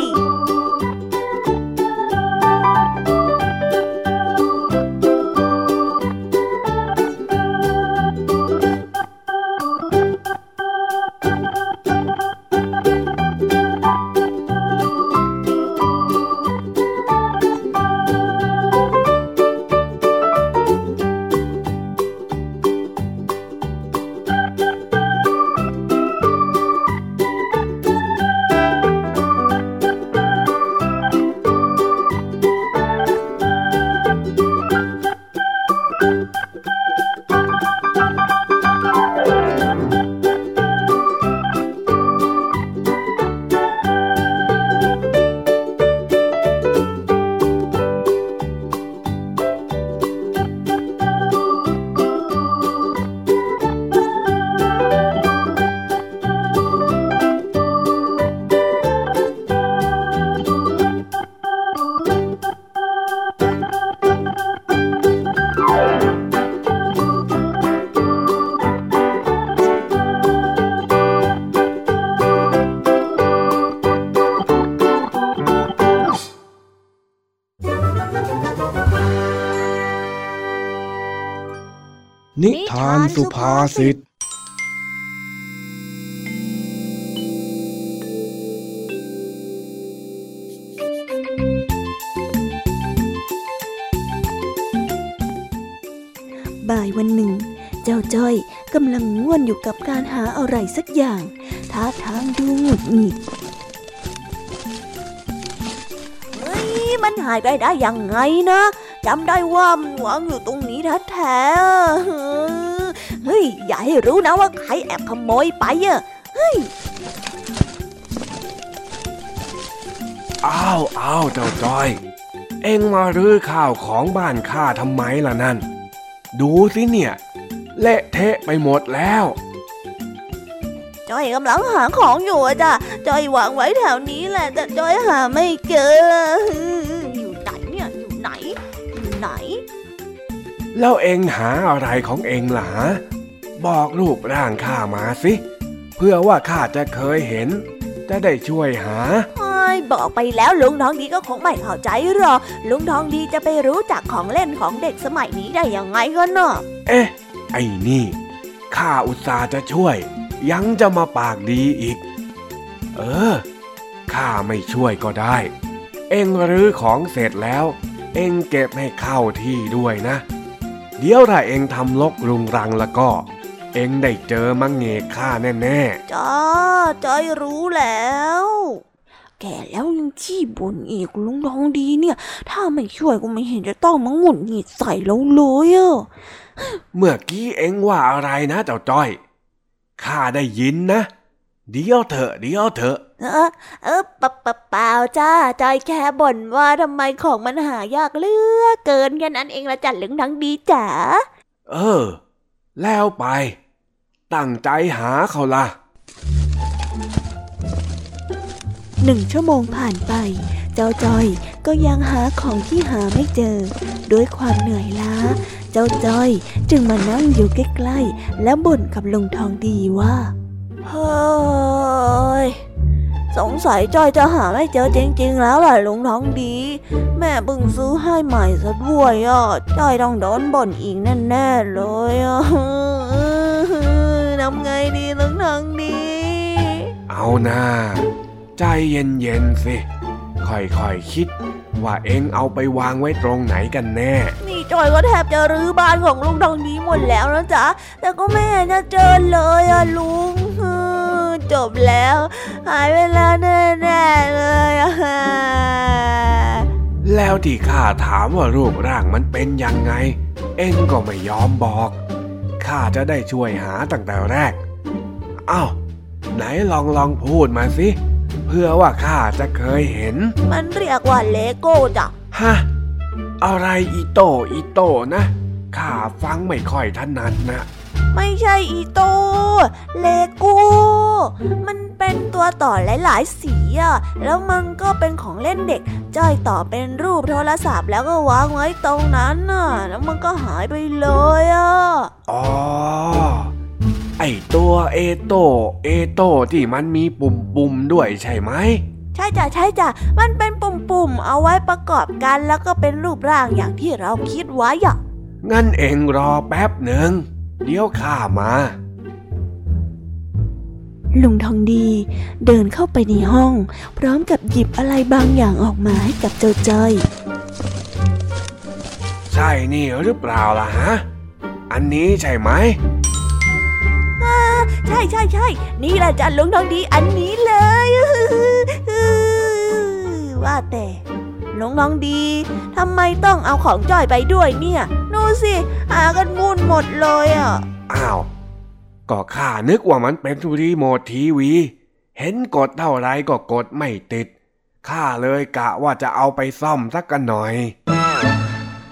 S3: สุภาษิต
S2: บ่ายวันหนึ่ง เจ้าจ้อยกำลังง่วนอยู่กับการหาอะไรสักอย่าง ท่าทางดูหงุดหงิดเฮ้ยมันหายไปได้ยังไงนะจำได้ว่ามันวางอยู่ตรงนี้แท้ๆ เฮ้ย อย่าให้รู้นะว่าใครแอบขโมยไปอะเฮ้ย
S3: อ้าวอ้าวเจ้าจ้อย เอ็งมารื้อข้าวของบ้านข้าทำไมล่ะนั่น ดูสิเนี่ย เละเทะไปหมดแล้ว
S2: จ้อยกำลังหาของอยู่อะจ้ะ จ้อยวางไว้แถวนี้แหละแต่จ้อยหาไม่เจอ
S3: แล้วเอ็งหาอะไรของเอ็งล่ะฮะบอกรูปร่างข้ามาสิ เพื่อว่าข้าจะเคยเห็น จะได้ช่วยหา
S2: ไอ้ยบอกไปแล้วลุงทองดีก็คงไม่เข้าใจหรอกลุงทองดีจะไปรู้จักของเล่นของเด็กสมัยนี้ได้ยังไงกันเนาะ
S3: เอ๊ะ ไอ้นี่ข้าอุตส่าห์จะช่วย ยังจะมาปากดีอีก เออข้าไม่ช่วยก็ได้ เอ็งรื้อของเสร็จแล้ว เอ็งเก็บให้เข้าที่ด้วยนะ เดี๋ยวถ้าเอ็งทำลกรุงรังแล้วก็ เอ็งได้เจอมังเงกข้าแน่ๆ
S2: จ้าจ้อยรู้แล้ว แก่แล้วยังขี้บ่นอีกลุงทองดีเนี่ย ถ้าไม่ช่วยก็ไม่เห็นจะต้องมาหงุดหงิดใส่เราเลยอะ
S3: เมื่อกี้เอ็งว่าอะไรนะเจ้าจ้อยข้าได้ยินนะ เดี๋ยวเถอะเดี๋ยวเถอะ
S2: เออเออปะปะเปล่าจ้าจอยแค่บ่นว่าทำไมของมันหายากเหลือเกินแค่นั้นเองละจัดเหลืองทั้งดีจ๋า
S3: เออ แล้วไป ตั้งใจหาเขาละ
S2: หนึ่งชั่วโมงผ่านไป เจ้าจอยก็ยังหาของที่หาไม่เจอ ด้วยความเหนื่อยล้า เจ้าจอยจึงมานั่งอยู่ใกล้ๆแล้วบ่นกับลุงทองดีว่า เฮ้ย สงสัยจอยจะหาไม่เจอจริง ๆ แล้วล่ะลุงทองดี แม่เพิ่งซื้อให้ใหม่ซะด้วยอะจอยต้องโดนบ่นอีกแน่ๆเลยอะทำไงดีลุงทองดี
S3: เอาหน้าใจเย็นๆสิ ค่อยๆคคิดว่าเอ็งเอาไปวางไว้ตรงไหนกันแน่
S2: นี่จอยก็แทบจะรื้อบ้านของลุงทองดีหมดแล้วนะจ๊ะ แต่ก็ไม่เห็นจะเจอเลยอะลุงฮือ จบแล้ว หายไปแล้วแน่ๆเลยอะ
S3: แล้วที่ข้าถามว่ารูปร่างมันเป็นยังไง เอ็งก็ไม่ยอมบอกข้าจะได้ช่วยหาตั้งแต่แรกอ้าวไหนลองลองพูดมาสิเพื่อว่าข้าจะเคยเห็น
S2: มันเรียกว่าเลโก้จ้ะ
S3: ฮะอะไรอีโตอีโตนะข้าฟังไม่ค่อยถนัดนะ
S2: ไม่ใช่อีโต เลโก้ มันเป็นตัวต่อหลาย ๆ สีอะแล้วมันก็เป็นของเล่นเด็ก จอยต่อเป็นรูปโทรศัพท์แล้วก็วางไว้ตรงนั้นน่ะ แล้วมันก็หายไปเลยอะ
S3: อ๋อ ไอตัวเอโต เอโตที่มันมีปุ่มปุ่มๆด้วยใช่ไหม
S2: ใช่จ้ะใช่จ้ะมันเป็นปุ่มๆ เอาไว้ประกอบกันแล้วก็เป็นรูปร่างอย่างที่เราคิดไว้อะ
S3: งั้นเองรอแป๊บหนึ่ง เดี๋ยวข้ามา
S2: ลุงทองดีเดินเข้าไปในห้อง พร้อมกับหยิบอะไรบางอย่างออกมาให้กับเจ้าจ้อย
S3: ใช่นี่หรือเปล่าล่ะฮะ อันนี้ใช่ไหม
S2: ใช่ใช่ใช่นี่แหละจ้ะลุงทองดีอันนี้เลยว่าแต่ลุงทองดีทำไมต้องเอาของจ้อยไปด้วยเนี่ย ดูสิ หากันงุนหมดเลยอะ
S3: อ้าว ก็ข้านึกว่ามันเป็นรีโมททีวี เห็นกดเท่าไรก็กดไม่ติด ข้าเลยกะว่าจะเอาไปซ่อมสักกันหน่อย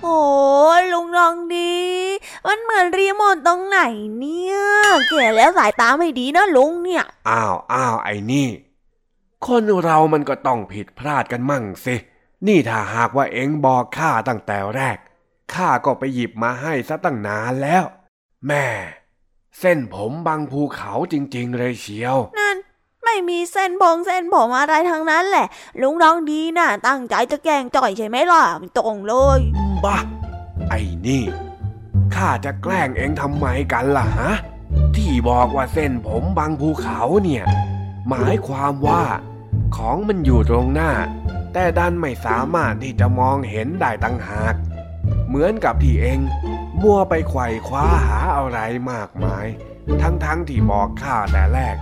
S2: โอ้ยลุงทองดี มันเหมือนรีโมทตรงไหนเนี่ย แก่แล้วสายตาไม่ดีนะลุงเนี่ย
S3: อ้าวอ้าวไอ้นี่ คนเรามันก็ต้องผิดพลาดกันมั่งสิ นี่ถ้าหากว่าเอ็งบอกข้าตั้งแต่แรก ข้าก็ไปหยิบมาให้ซะตั้งนานแล้ว แม่ เส้นผมบางภูเขาจริง ๆ เลยเชียว
S2: นั่น ไม่มีเส้นพงเส้นผมอะไรทั้งนั้นแหละ ลุงทองดีน่ะ ตั้งใจจะแกล้งจ่อยใช่ไหมล่ะไม่ตรงเลย
S3: บ้าไอ้นี่ข้าจะแกล้งเองทำไมกันล่ะฮะ ที่บอกว่าเส้นผมบางภูเขาเนี่ย หมายความว่า ของมันอยู่ตรงหน้า แต่ดันไม่สามารถที่จะมองเห็นได้ตั้งหาก เหมือนกับที่เองมัวไปไขว่คว้าหาอะไรมากมาย ทั้งๆทที่บอกข้าแต่แรก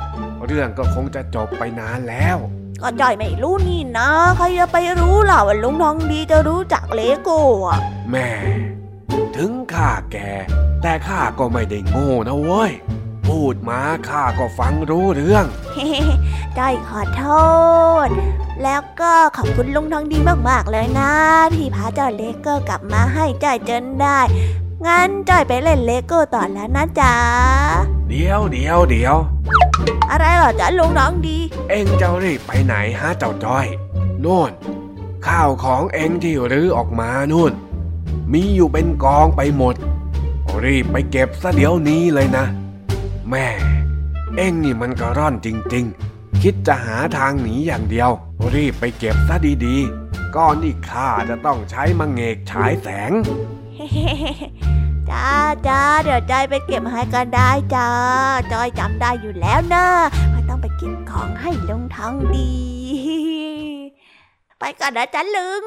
S3: เรื่องก็คงจะจบไปนานแล้ว
S2: ก็จอยไม่รู้นี่นะ ใครจะไปรู้ล่ะว่าลุงทองดีจะรู้จักเลโก้อะ
S3: แหม ถึงข้าแก่ แต่ข้าก็ไม่ได้โง่นะเว้ย พูดมาข้าก็ฟังรู้เรื่อง
S2: จอยขอโทษ แล้วก็ขอบคุณลุงทองดีมากๆเลยนะ ที่พาเจ้าเลโก้กลับมาให้จอยจนได้ งั้นจอยไปเล่นเลโก้ต่อแล้วนะจ๊ะ
S3: เดี๋ยวเดี๋ยวเดี๋ยว
S2: อะไรเหรอจ๊ะลุงทองดี
S3: เอ็งจะรีบไปไหนฮะเจ้าจ้อยโน่นข้าวของเอ็งที่รื้อออกมานู่น มีอยู่เป็นกองไปหมด รีบไปเก็บซะเดี๋ยวนี้เลยนะ แม่ เอ็งนี่มันกระร่อนจริง ๆ คิดจะหาทางหนีอย่างเดียว รีบไปเก็บซะดีๆก่อนที่ข้าจะต้องใช้มังเงกฉายแสง
S2: จ้าจ้าเดี๋ยวจอยไปเก็บให้ก็ได้จ้าจอยจำได้อยู่แล้วนะว่ต้องไปก็บของให้ลงทองดี ไปก่อนนะจ๊ะลุง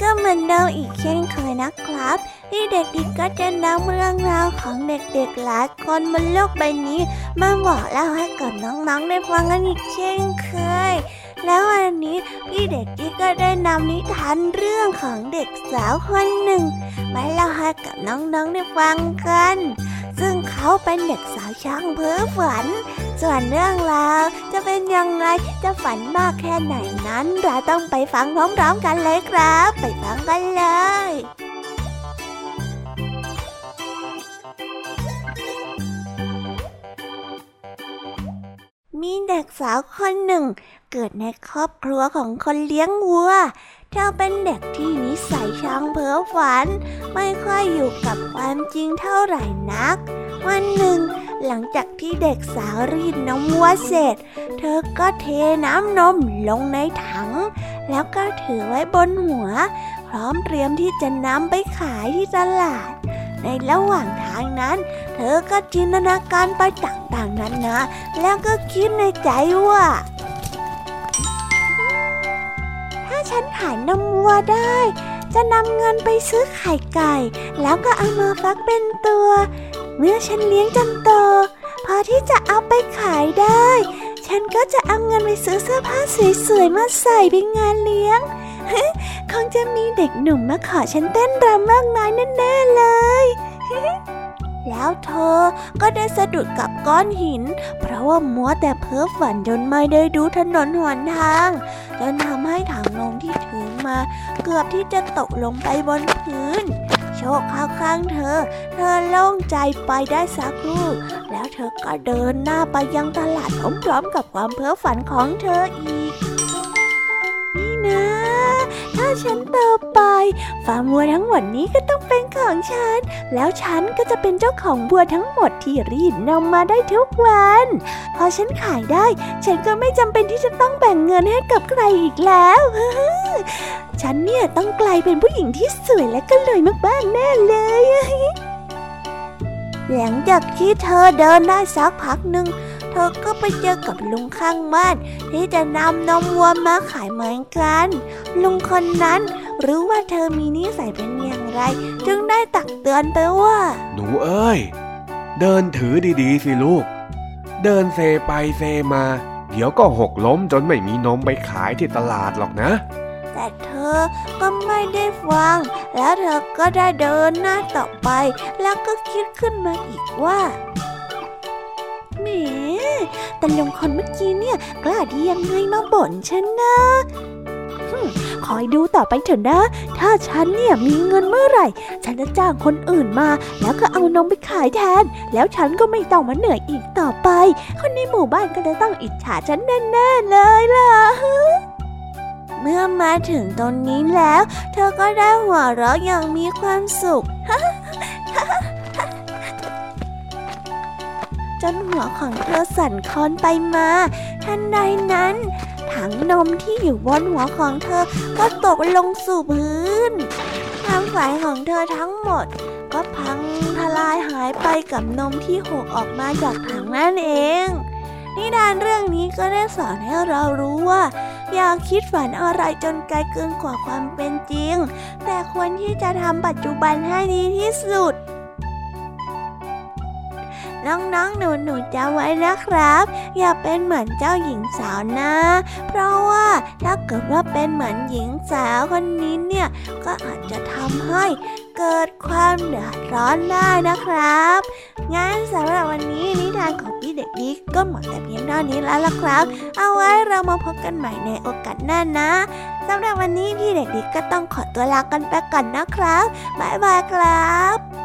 S2: ก็เหมือนเดิมอีกเช่นเคยนะครับ ที่เด็กดีก็จะนำเรื่องราวของเด็กๆหลายคนบนโลกใบนี้ มาบอกเล่าให้กับน้องๆได้ฟังกันอีกเช่นเคย แล้ววันนี้พี่เด็กดีก็ได้นำนิทานเรื่องของเด็กสาวคนหนึ่งมาเล่าให้กับน้องๆได้ฟังกัน ซึ่งเขาเป็นเด็กสาวช่างเพ้อฝัน ส่วนเรื่องราวจะเป็นยังไงจะฝันมากแค่ไหนนั้นเราต้องไปฟังพร้อมๆกันเลยครับ ไปฟังกันเลยมีเด็กสาวคนหนึ่ง เกิดในครอบครัวของคนเลี้ยงวัว เธอเป็นเด็กที่นิสัยช่างเพ้อฝัน ไม่ค่อยอยู่กับความจริงเท่าไหร่นัก วันหนึ่ง หลังจากที่เด็กสาวรีดนมวัวเสร็จ เธอก็เทน้ำนมลงในถัง แล้วก็ถือไว้บนหัว พร้อมเตรียมที่จะนำไปขายที่ตลาด ในระหว่างทางนั้น เธอก็จินตนาการไปต่างๆนานาแล้วก็คิดในใจว่า ฉันขายนมวัวได้ จะนำเงินไปซื้อไข่ไก่ แล้วก็เอามาฟักเป็นตัว เมื่อฉันเลี้ยงจนโต พอที่จะเอาไปขายได้ ฉันก็จะเอาเงินไปซื้อเสื้อผ้าสวยๆมาใส่ไปงานเลี้ยงคงจะมีเด็กหนุ่มมาขอฉันเต้นรำมากมายแน่ๆเลย แล้วเธอก็ได้สะดุดกับก้อนหิน เพราะว่ามัวแต่เพ้อฝันจนไม่ได้ดูถนนหนทาง จนทำให้ถังนมที่ถือมา เกือบที่จะตกลงไปบนพื้น โชคเข้าข้างเธอ เธอโล่งใจไปได้สักครู่ แล้วเธอก็เดินหน้าไปยังตลาดพร้อมๆกับความเพ้อฝันของเธออีก นี่นะ ฉันโตไป ฟาร์มวัวทั้งหมดนี้ก็ต้องเป็นของฉัน แล้วฉันก็จะเป็นเจ้าของวัวทั้งหมดที่รีดนมมาได้ทุกวัน พอฉันขายได้ ฉันก็ไม่จำเป็นที่จะต้องแบ่งเงินให้กับใครอีกแล้วฉันเนี่ยต้องกลายเป็นผู้หญิงที่สวยและก็เลยมากๆแน่เลย หลังจากที่เธอเดินได้สักพักหนึ่ง เธอก็ไปเจอกับลุงข้างบ้าน ที่จะนำนมวัวมาขายเหมือนกัน ลุงคนนั้นรู้ว่าเธอมีนิสัยเป็นอย่างไร จึงได้ตักเตือนไปว่า
S3: หนูเอ้ย เดินถือดีๆสิลูก เดินเซไปเซมา เดี๋ยวก็หกล้มจนไม่มีนมไปขายที่ตลาดหรอกนะ
S2: แต่เธอก็ไม่ได้ฟัง แล้วเธอก็ได้เดินหน้าต่อไป แล้วก็คิดขึ้นมาอีกว่า แหมแต่ลงคนเมื่อกี้เนี่ยกล้าดียังไงมาบ่นฉันนะคอยดูต่อไปเถอะนะ ถ้าฉันเนี่ยมีเงินเมื่อไหร่ ฉันจะจ้างคนอื่นมา แล้วก็เอานมไปขายแทน แล้วฉันก็ไม่ต้องมาเหนื่อยอีกต่อไป คนในหมู่บ้านก็จะต้องอิจฉาฉันแน่ๆเลยล่ะ เมื่อมาถึงตรงนี้แล้ว เธอก็ได้หัวเราะอย่างมีความสุข จนหัวของเธอสั่นคลอนไปมา ทันใดนั้น ถังนมที่อยู่บนหัวของเธอก็ตกลงสู่พื้นทางฝ่ายของเธอทั้งหมด ก็พังทลายหายไปกับนมที่หกออกมาจากถังนั่นเอง นิทานเรื่องนี้ก็ได้สอนให้เรารู้ว่าอย่าคิดฝันอะไรจนไกลเกินกว่าความเป็นจริง แต่ควรที่จะทำปัจจุบันให้ดีที่สุด น้องๆ หนูๆจำไว้นะครับ อย่าเป็นเหมือนเจ้าหญิงสาวนะ เพราะว่าถ้าเกิดว่าเป็นเหมือนหญิงสาวคนนี้เนี่ยก็อาจจะทำให้เกิดความเดือดร้อนได้นะครับ งั้นสำหรับวันนี้นิทานของพี่เด็กดีก็หมดแต่เพียงเท่านี้แล้วล่ะครับ เอาไว้เรามาพบกันใหม่ในโอกาสหน้านะสำหรับวันนี้พี่เด็กดีก็ต้องขอตัวลากันไปก่อนนะครับบ๊ายบายครับ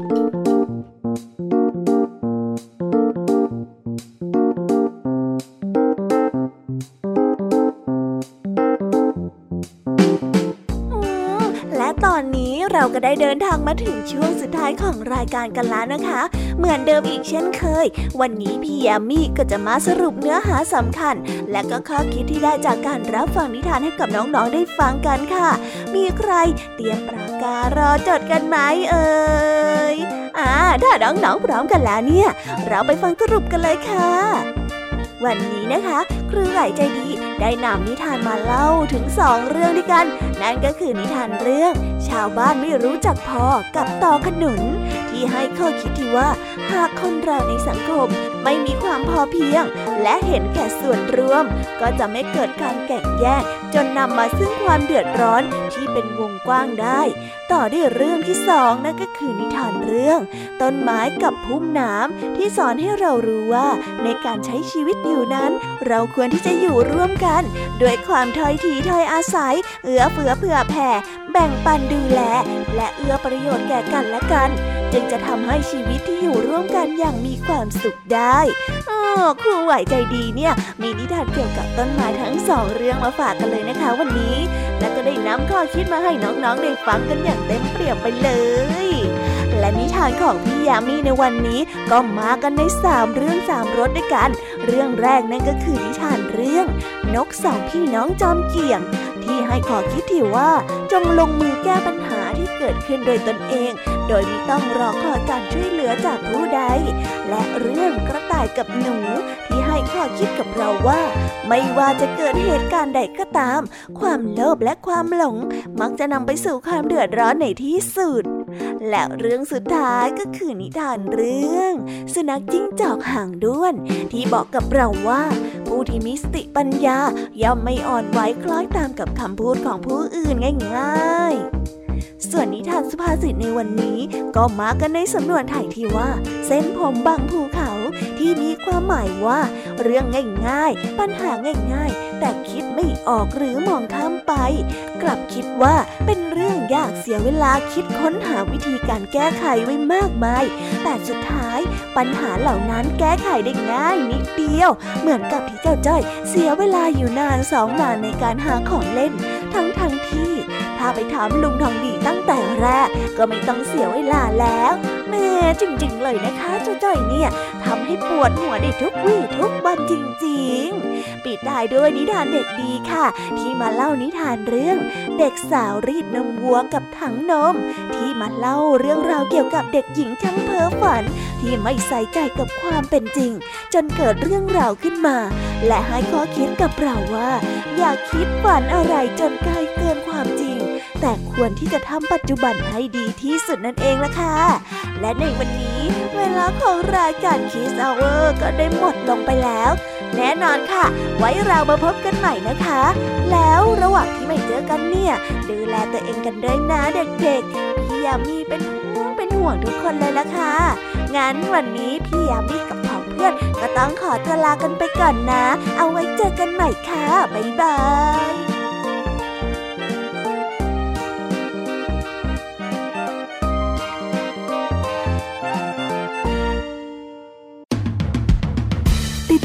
S2: อื ได้เดินทางมาถึงช่วงสุดท้ายของรายการกันแล้วนะคะ เหมือนเดิมอีกเช่นเคย วันนี้พี่ยามีก็จะมาสรุปเนื้อหาสำคัญ และก็ข้อคิดที่ได้จากการรับฟังนิทานให้กับน้องๆได้ฟังกันค่ะ มีใครเตรียมปากการอจดกันไหมเอ่ยอ่าถ้าน้องๆพร้อมกันแล้วเนี่ย เราไปฟังสรุปกันเลยค่ะวันนี้นะคะ ครูไหลใจดีได้นำนิทานมาเล่าถึงสองเรื่องด้วยกัน นั่นก็คือนิทานเรื่อง ชาวบ้านไม่รู้จักพอกับต่อขนุน ที่ให้ข้อคิดที่ว่า หากคนเราในสังคมไม่มีความพอเพียง และเห็นแก่ส่วนรวม ก็จะไม่เกิดการแก่งแย่งจนนำมาซึ่งความเดือดร้อนที่เป็นวงกว้างได้ ต่อด้วยเรื่องที่สองนั่นก็คือนิทานเรื่อง ต้นไม้กับพุ่มน้ำที่สอนให้เรารู้ว่า ในการใช้ชีวิตอยู่นั้น เราควรที่จะอยู่ร่วมกัน ด้วยความทอยทีทอยอาศัยเอื้อเฟื้อเผื่อแผ่ แบ่งปันดูแล และเอื้อประโยชน์แก่กันและกัน จึงจะทำให้ชีวิตที่อยู่ร่วมกันอย่างมีความสุขได้อ๋อครูไหวใจดีเนี่ย มีนิทานเกี่ยวกับต้นไม้ทั้งสองเรื่องมาฝากกันเลยนะคะวันนี้ และก็ได้นำข้อคิดมาให้น้องๆได้ฟังกันอย่างเต็มเปี่ยมไปเลย และนิทานของพี่ยามีในวันนี้ก็มากันในสามเรื่องสามรสด้วยกัน เรื่องแรกนั่นก็คือนิทานเรื่อง นกสองพี่น้องจอมเกี่ยง ที่ให้ขอคิดที่ว่า จงลงมือแก้ปัญหาที่เกิดขึ้นโดยตนเอง โดยไม่ต้องรอคอยการช่วยเหลือจากผู้ใด และเรื่องกระต่ายกับหนูท ข้อคิดกับเราว่า ไม่ว่าจะเกิดเหตุการณ์ใดก็ตาม ความโลภและความหลงมักจะนำไปสู่ความเดือดร้อนในที่สุด และเรื่องสุดท้ายก็คือนิทานเรื่อง สุนัขจิ้งจอกห่างด้วน ที่บอกกับเราว่า ผู้ที่มีสติปัญญาย่อมไม่อ่อนไหวคล้อยตามกับคำพูดของผู้อื่นง่าย ๆ ส่วนนิทานสุภาษิตในวันนี้ก็มากันในสำนวนไทยที่ว่า เส้นผมบางภูเขาที่มีความหมายว่า เรื่องง่ายๆ ปัญหาง่ายๆ แต่คิดไม่ออกหรือมองข้ามไป กลับคิดว่าเป็นเรื่องยากเสียเวลาคิดค้นหาวิธีการแก้ไขไว้มากมาย แต่สุดท้ายปัญหาเหล่านั้นแก้ไขได้ง่ายนิดเดียว เหมือนกับที่เจ้าจ้อยเสียเวลาอยู่นานสองนานในการหาของเล่น ทั้งทั้งๆที่ ถ้าไปถามลุงทองดีตั้งแต่แรก ก็ไม่ต้องเสียเวลาแล้วแม่จริง ๆ เลยนะคะเจ้าจ้อยเนี่ยทำให้ปวดหัวได้ทุกวี่ทุกวันจริง ๆ ปิดท้ด้วยนิทานเด็กดีค่ะ ที่มาเล่านิทานเรื่อง เด็กสาวรีดนมวัวกับถังนม ที่มาเล่าเรื่องราวเกี่ยวกับเด็กหญิงช่างเพ้อฝัน ที่ไม่ใส่ใจกับความเป็นจริง จนเกิดเรื่องราวขึ้นมา และให้ข้อคิดกับเราว่า อย่าคิดฝันอะไรจนไกลเกินความจริง แต่ควรที่จะทำปัจจุบันให้ดีที่สุดนั่นเองล่ะค่ะ และในวันนี้เวลาของรายการคิสเอาเวอร์ก็ได้หมดลงไปแล้ว แน่นอนค่ะ ไว้เรามาพบกันใหม่นะคะ แล้วระหว่างที่ไม่เจอกันเนี่ย ดูแลตัวเองกันด้วยนะเด็กๆ พี่ยามีเป็นห่วงเป็นห่วงทุกคนเลยละค่ะ งั้นวันนี้พี่ยามีกับผอเพื่อนก็ต้องขอตัวลากันไปก่อนนะ เอาไว้เจอกันใหม่ค่ะ บ๊ายบาย